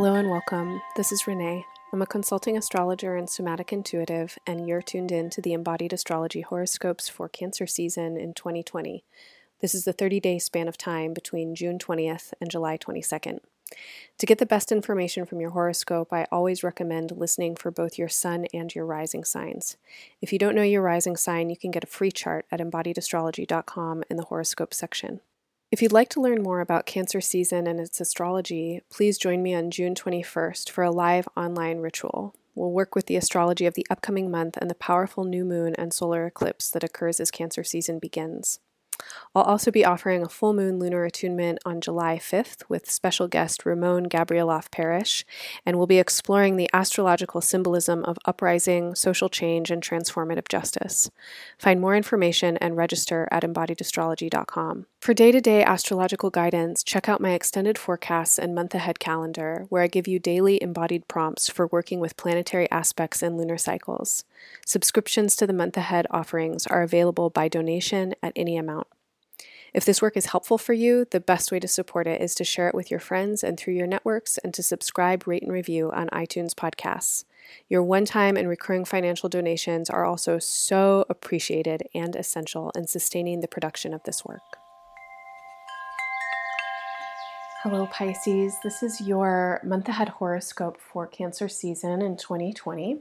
Hello and welcome. This is Renee. I'm a consulting astrologer and somatic intuitive, and you're tuned in to the embodied astrology horoscopes for Cancer season in 2020. This is the 30 day span of time between June 20th and July 22nd. To get the best information from your horoscope, I always recommend listening for both your sun and your rising signs. If you don't know your rising sign, you can get a free chart at embodiedastrology.com in the horoscope section. If you'd like to learn more about Cancer season and its astrology, please join me on June 21st for a live online ritual. We'll work with the astrology of the upcoming month and the powerful new moon and solar eclipse that occurs as Cancer season begins. I'll also be offering a full moon lunar attunement on July 5th with special guest Ramon Gabrieloff Parish, and we'll be exploring the astrological symbolism of uprising, social change, and transformative justice. Find more information and register at embodiedastrology.com. For day to day astrological guidance, check out my extended forecasts and month ahead calendar, where I give you daily embodied prompts for working with planetary aspects and lunar cycles. Subscriptions to the month ahead offerings are available by donation at any amount. If this work is helpful for you, the best way to support it is to share it with your friends and through your networks and to subscribe, rate, and review on iTunes podcasts. Your one time and recurring financial donations are also so appreciated and essential in sustaining the production of this work. Hello, Pisces. This is your month ahead horoscope for Cancer season in 2020.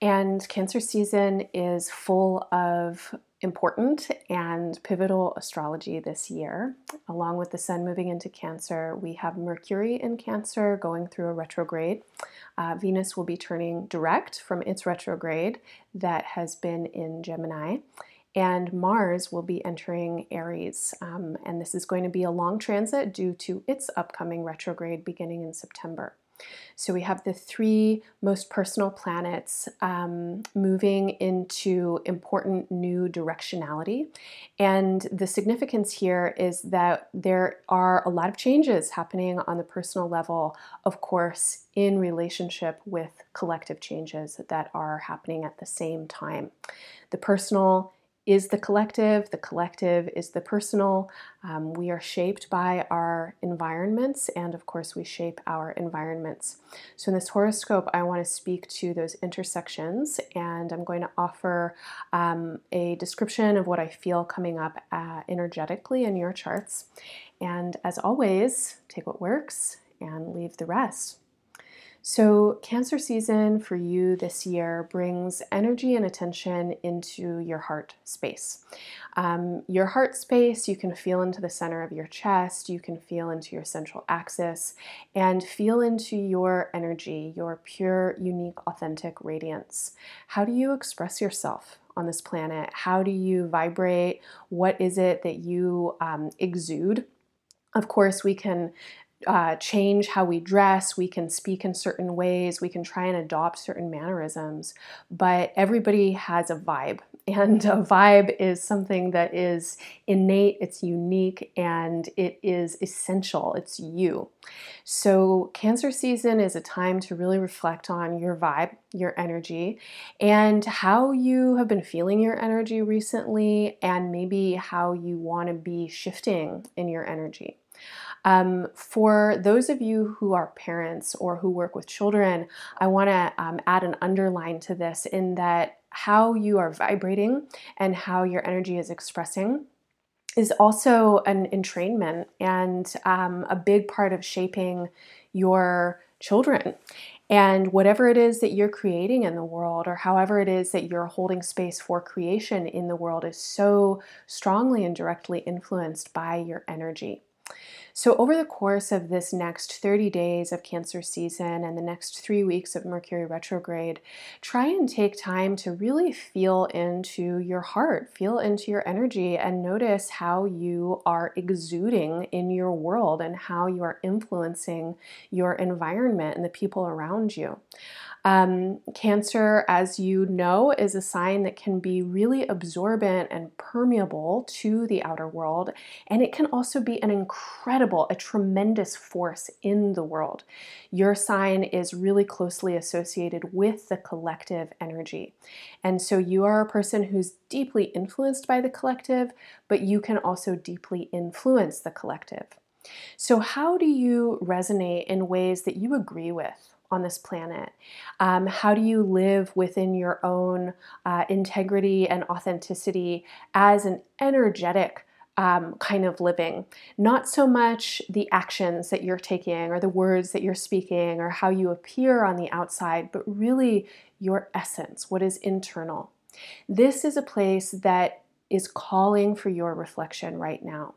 And Cancer season is full of important and pivotal astrology this year. Along with the sun moving into Cancer, we have Mercury in Cancer going through a retrograde. Uh, Venus will be turning direct from its retrograde that has been in Gemini. And Mars will be entering Aries. Um, and this is going to be a long transit due to its upcoming retrograde beginning in September. So we have the three most personal planets um, moving into important new directionality. And the significance here is that there are a lot of changes happening on the personal level, of course, in relationship with collective changes that are happening at the same time. The personal is the collective, the collective is the personal. Um, we are shaped by our environments, and of course, we shape our environments. So, in this horoscope, I want to speak to those intersections, and I'm going to offer um, a description of what I feel coming up uh, energetically in your charts. And as always, take what works and leave the rest. So, Cancer season for you this year brings energy and attention into your heart space. Um, your heart space, you can feel into the center of your chest, you can feel into your central axis, and feel into your energy, your pure, unique, authentic radiance. How do you express yourself? on this planet? How do you vibrate? What is it that you um, exude? Of course, we can uh, change how we dress, we can speak in certain ways, we can try and adopt certain mannerisms, but everybody has a vibe. And a vibe is something that is innate, it's unique, and it is essential. It's you. So, Cancer season is a time to really reflect on your vibe, your energy, and how you have been feeling your energy recently, and maybe how you want to be shifting in your energy. Um, for those of you who are parents or who work with children, I want to um, add an underline to this in that how you are vibrating and how your energy is expressing is also an entrainment and um, a big part of shaping your children. And whatever it is that you're creating in the world, or however it is that you're holding space for creation in the world, is so strongly and directly influenced by your energy. So, over the course of this next 30 days of Cancer season and the next three weeks of Mercury retrograde, try and take time to really feel into your heart, feel into your energy, and notice how you are exuding in your world and how you are influencing your environment and the people around you. Um, cancer, as you know, is a sign that can be really absorbent and permeable to the outer world, and it can also be an incredible, a tremendous force in the world. Your sign is really closely associated with the collective energy. And so you are a person who's deeply influenced by the collective, but you can also deeply influence the collective. So, how do you resonate in ways that you agree with? On this planet? Um, how do you live within your own uh, integrity and authenticity as an energetic um, kind of living? Not so much the actions that you're taking or the words that you're speaking or how you appear on the outside, but really your essence, what is internal. This is a place that is calling for your reflection right now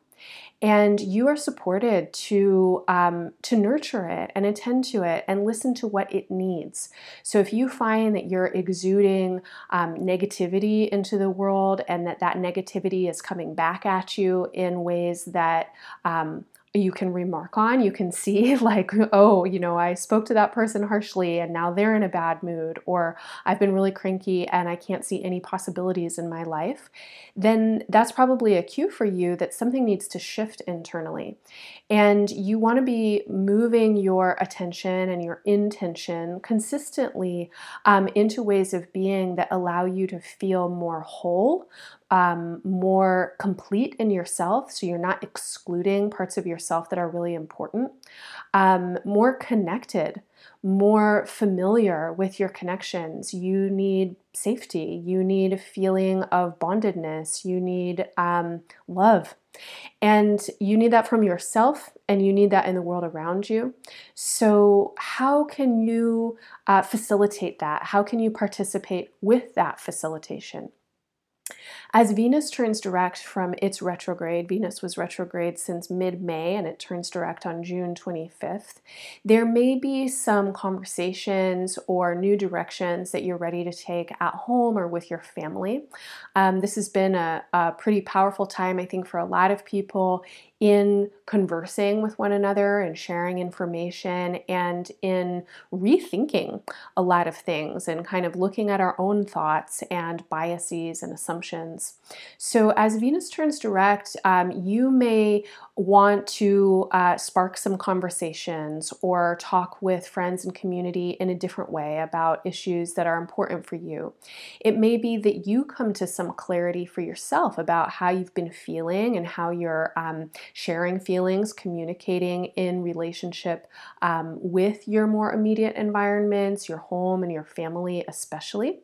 and you are supported to um, to nurture it and attend to it and listen to what it needs. So if you find that you're exuding um, negativity into the world and that that negativity is coming back at you in ways that um, you can remark on. You can see, like, oh, you know, I spoke to that person harshly and now they're in a bad mood, or I've been really cranky and I can't see any possibilities in my life. Then that's probably a cue for you that something needs to shift internally. And you want to be moving your attention and your intention consistently um, into ways of being that allow you to feel more whole, um, more complete in yourself, so you're not excluding parts of yourself that are really important, um, more connected, more familiar with your connections. You need safety, you need a feeling of bondedness, you need um, love. And you need that from yourself and you need that in the world around you. So, how can you uh, facilitate that? How can you participate with that facilitation? As Venus turns direct from its retrograde, Venus was retrograde since mid May and it turns direct on June 25th, there may be some conversations or new directions that you're ready to take at home or with your family. Um, this has been a, a pretty powerful time, I think, for a lot of people in conversing with one another and sharing information and in rethinking a lot of things and kind of looking at our own thoughts and biases and assumptions. So, as Venus turns direct, um, you may want to uh, spark some conversations or talk with friends and community in a different way about issues that are important for you. It may be that you come to some clarity for yourself about how you've been feeling and how you're um, sharing feelings, communicating in relationship um, with your more immediate environments, your home and your family, especially.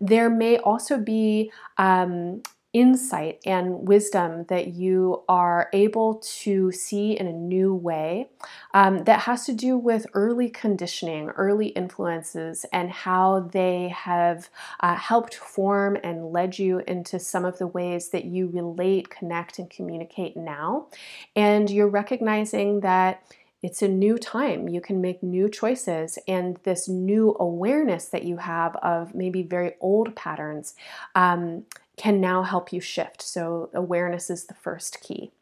There may also be um, insight and wisdom that you are able to see in a new way um, that has to do with early conditioning, early influences, and how they have uh, helped form and led you into some of the ways that you relate, connect, and communicate now. And you're recognizing that it's a new time. You can make new choices, and this new awareness that you have of maybe very old patterns um, can now help you shift. So, awareness is the first key.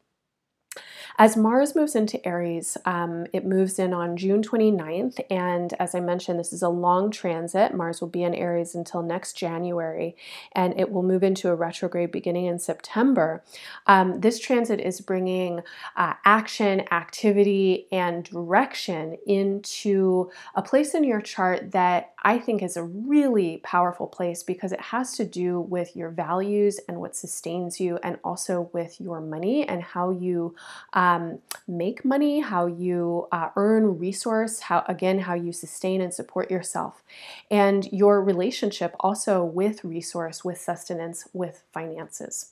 As Mars moves into Aries, um, it moves in on June 29th. And as I mentioned, this is a long transit. Mars will be in Aries until next January, and it will move into a retrograde beginning in September. Um, this transit is bringing uh, action, activity, and direction into a place in your chart that I think is a really powerful place because it has to do with your values and what sustains you, and also with your money and how you um, make money, how you uh, earn resource, how again, how you sustain and support yourself, and your relationship also with resource, with sustenance, with finances.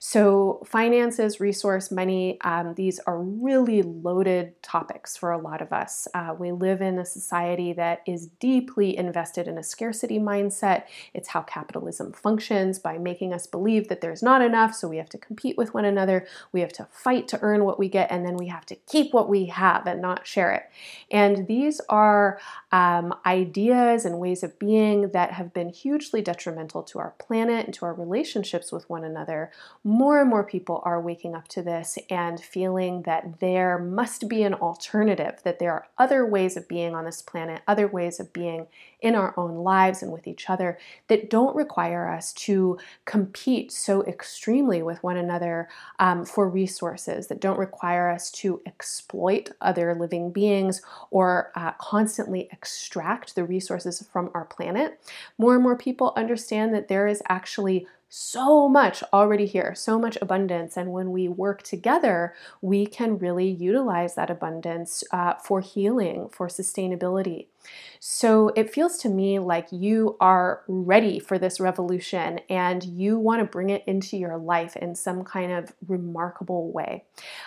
So, finances, resource, money, um, these are really loaded topics for a lot of us. Uh, we live in a society that is deeply invested in a scarcity mindset. It's how capitalism functions by making us believe that there's not enough, so we have to compete with one another. We have to fight to earn what we get, and then we have to keep what we have and not share it. And these are um, ideas and ways of being that have been hugely detrimental to our planet and to our relationships with one another more and more people are waking up to this and feeling that there must be an alternative, that there are other ways of being on this planet, other ways of being in our own lives and with each other that don't require us to compete so extremely with one another um, for resources, that don't require us to exploit other living beings or uh, constantly extract the resources from our planet. More and more people understand that there is actually so much already here, so much abundance. And when we work together, we can really utilize that abundance uh, for healing, for sustainability. So it feels to me like you are ready for this revolution and you want to bring it into your life in some kind of remarkable way.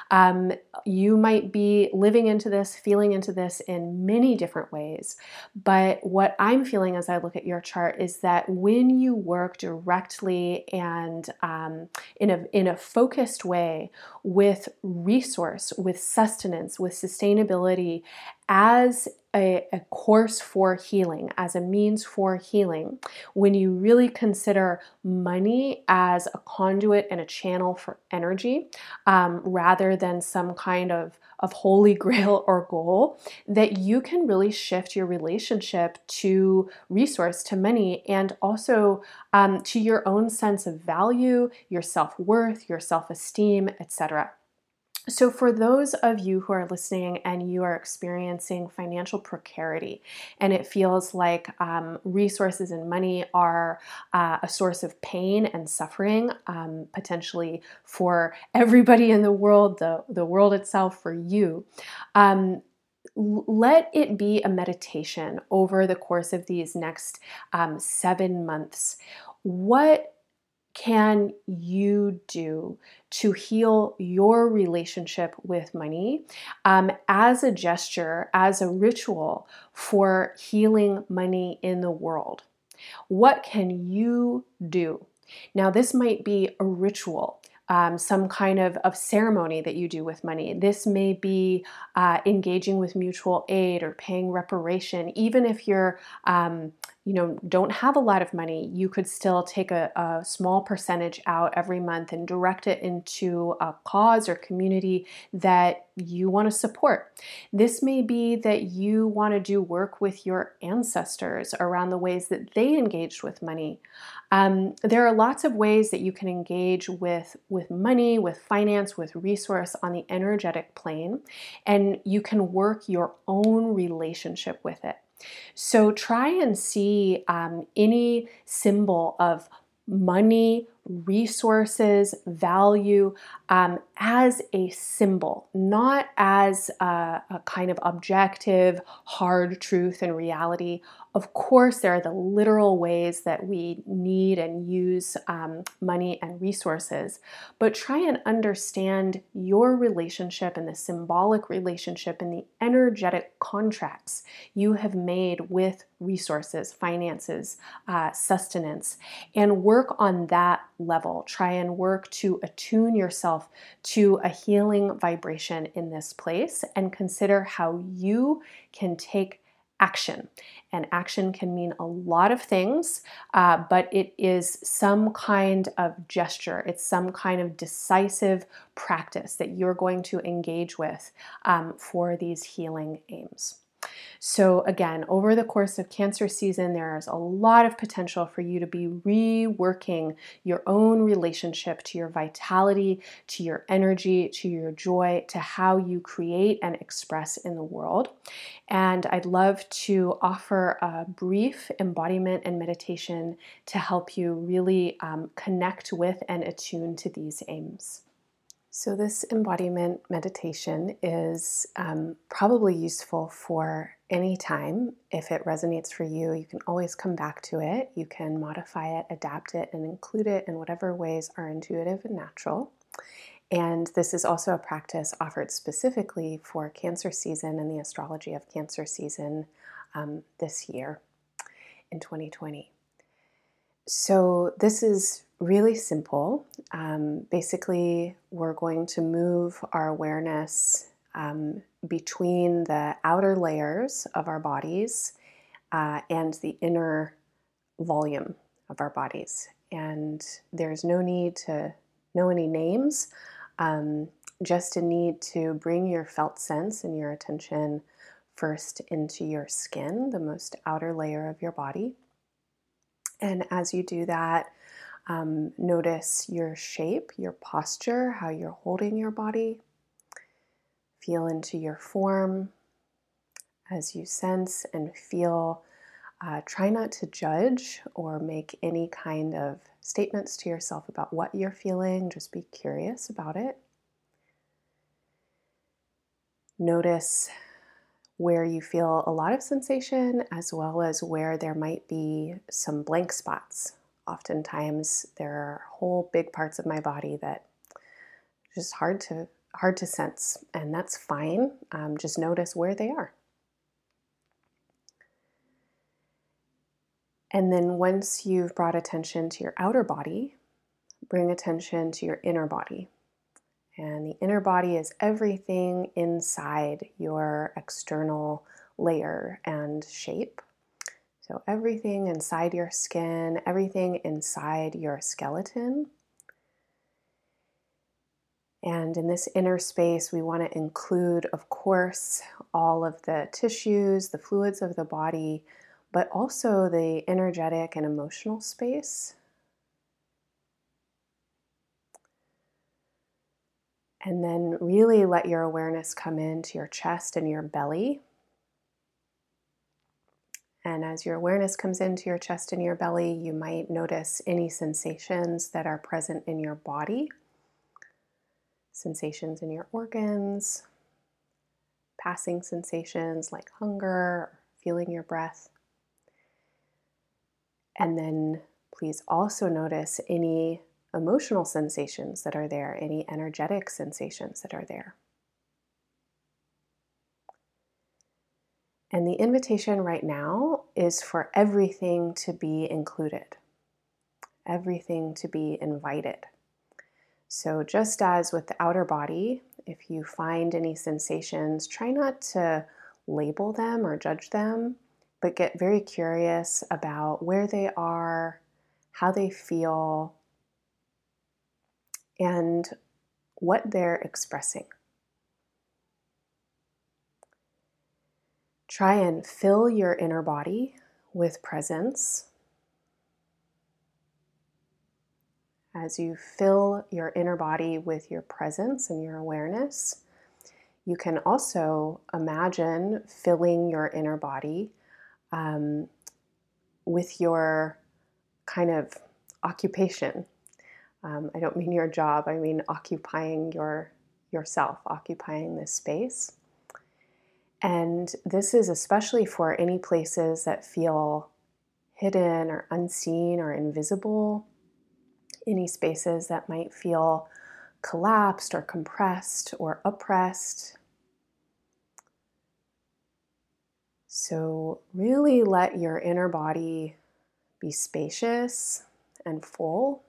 Um, you might be living into this, feeling into this in many different ways. But what I'm feeling as I look at your chart is that when you work directly and um, in, a, in a focused way with resource, with sustenance, with sustainability, as a, a, course for healing, as a means for healing, when you really consider money as a conduit and a channel for energy um, rather than some kind of, of holy grail or goal, that you can really shift your relationship to resource, to money, and also um, to your own sense of value, your self worth, your self esteem, etc. So, for those of you who are listening and you are experiencing financial precarity, and it feels like um, resources and money are uh, a source of pain and suffering, um, potentially for everybody in the world, the, the world itself, for you, um, let it be a meditation over the course of these next um, seven months. What can you do to heal your relationship with money um, as a gesture, as a ritual for healing money in the world? What can you do? Now, this might be a ritual. Um, some kind of, of ceremony that you do with money. This may be uh, engaging with mutual aid or paying reparation, even if you're um, you know don't have a lot of money you could still take a, a, small percentage out every month and direct it into a cause or community that you want to support. This may be that you want to do work with your ancestors around the ways that they engaged with money. Um, there are lots of ways that you can engage with with money with finance with resource on the energetic plane and you can work your own relationship with it so try and see um, any symbol of money, resources, value um, as a symbol, not as a, a kind of objective, hard truth and reality. Of course, there are the literal ways that we need and use um, money and resources, but try and understand your relationship and the symbolic relationship and the energetic contracts you have made with resources, finances, uh, sustenance, and work on that level. Try and work to attune yourself to a healing vibration in this place and consider how you can take action. And action can mean a lot of things, uh, but it is some kind of gesture, it's some kind of decisive practice that you're going to engage with um, for these healing aims. So, again, over the course of cancer season, there's a lot of potential for you to be reworking your own relationship to your vitality, to your energy, to your joy, to how you create and express in the world. And I'd love to offer a brief embodiment and meditation to help you really um, connect with and attune to these aims. So, this embodiment meditation is um, probably useful for any time. If it resonates for you, you can always come back to it. You can modify it, adapt it, and include it in whatever ways are intuitive and natural. And this is also a practice offered specifically for Cancer season and the astrology of Cancer season um, this year in 2020. So, this is really simple. Um, basically, we're going to move our awareness um, between the outer layers of our bodies uh, and the inner volume of our bodies. And there's no need to know any names, um, just a need to bring your felt sense and your attention first into your skin, the most outer layer of your body. And as you do that, um, notice your shape, your posture, how you're holding your body. Feel into your form as you sense and feel Uh, try not to judge or make any kind of statements to yourself about what you're feeling. Just be curious about it. Notice where you feel a lot of sensation as well as where there might be some blank spots. Oftentimes, there are whole big parts of my body that just hard to hard to sense, and that's fine. Um, just notice where they are. And then once you've brought attention to your outer body, bring attention to your inner body. And the inner body is everything inside your external layer and shape. So, everything inside your skin, everything inside your skeleton. And in this inner space, we want to include, of course, all of the tissues, the fluids of the body, but also the energetic and emotional space. And then really let your awareness come into your chest and your belly. And as your awareness comes into your chest and your belly, you might notice any sensations that are present in your body, sensations in your organs, passing sensations like hunger, feeling your breath. And then please also notice any emotional sensations that are there, any energetic sensations that are there. And the invitation right now is for everything to be included, everything to be invited. So, just as with the outer body, if you find any sensations, try not to label them or judge them, but get very curious about where they are, how they feel, and what they're expressing. Try and fill your inner body with presence. As you fill your inner body with your presence and your awareness, you can also imagine filling your inner body um, with your kind of occupation um, I don't mean your job, I mean occupying your yourself, occupying this space. And this is especially for any places that feel hidden or unseen or invisible, any spaces that might feel collapsed or compressed or oppressed. So, really let your inner body be spacious and full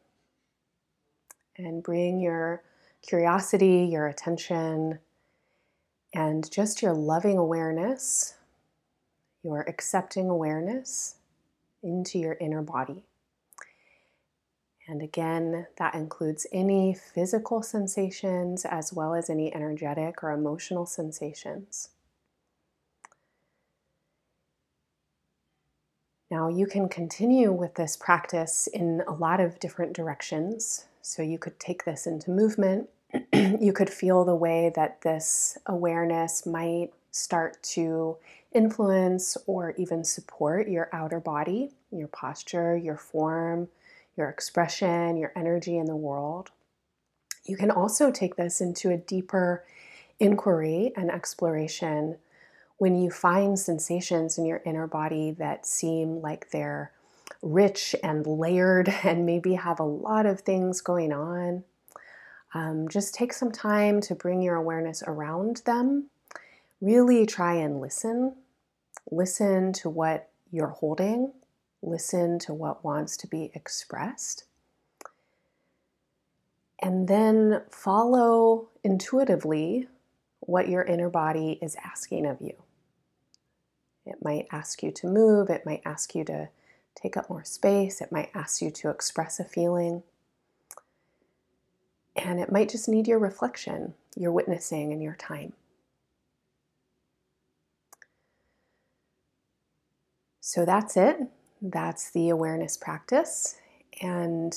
and bring your curiosity, your attention, and just your loving awareness, your accepting awareness into your inner body. And again, that includes any physical sensations as well as any energetic or emotional sensations. Now, you can continue with this practice in a lot of different directions. So you could take this into movement. You could feel the way that this awareness might start to influence or even support your outer body, your posture, your form, your expression, your energy in the world. You can also take this into a deeper inquiry and exploration when you find sensations in your inner body that seem like they're rich and layered and maybe have a lot of things going on. Um, just take some time to bring your awareness around them. Really try and listen. Listen to what you're holding, listen to what wants to be expressed. And then follow intuitively what your inner body is asking of you. It might ask you to move, it might ask you to take up more space. It might ask you to express a feeling. And it might just need your reflection, your witnessing, and your time. So that's it. That's the awareness practice. And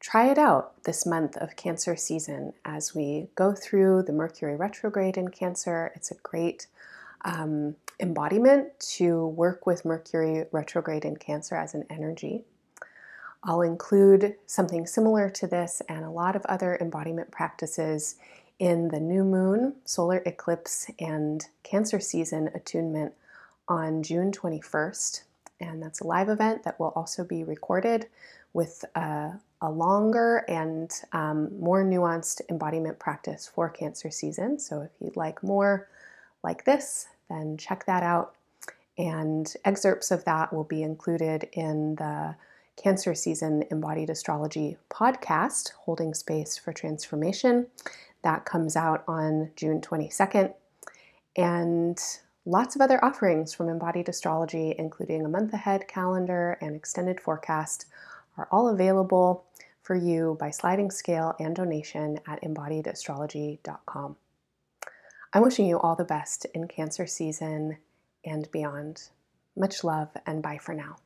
try it out this month of Cancer season as we go through the Mercury retrograde in Cancer. It's a great um, embodiment to work with Mercury retrograde in Cancer as an energy. I'll include something similar to this and a lot of other embodiment practices in the new moon, solar eclipse, and Cancer season attunement on June 21st. And that's a live event that will also be recorded with a, a longer and um, more nuanced embodiment practice for Cancer season. So if you'd like more like this, then check that out. And excerpts of that will be included in the Cancer Season Embodied Astrology podcast, Holding Space for Transformation. That comes out on June 22nd. And lots of other offerings from Embodied Astrology, including a month ahead calendar and extended forecast, are all available for you by sliding scale and donation at embodiedastrology.com. I'm wishing you all the best in Cancer season and beyond. Much love and bye for now.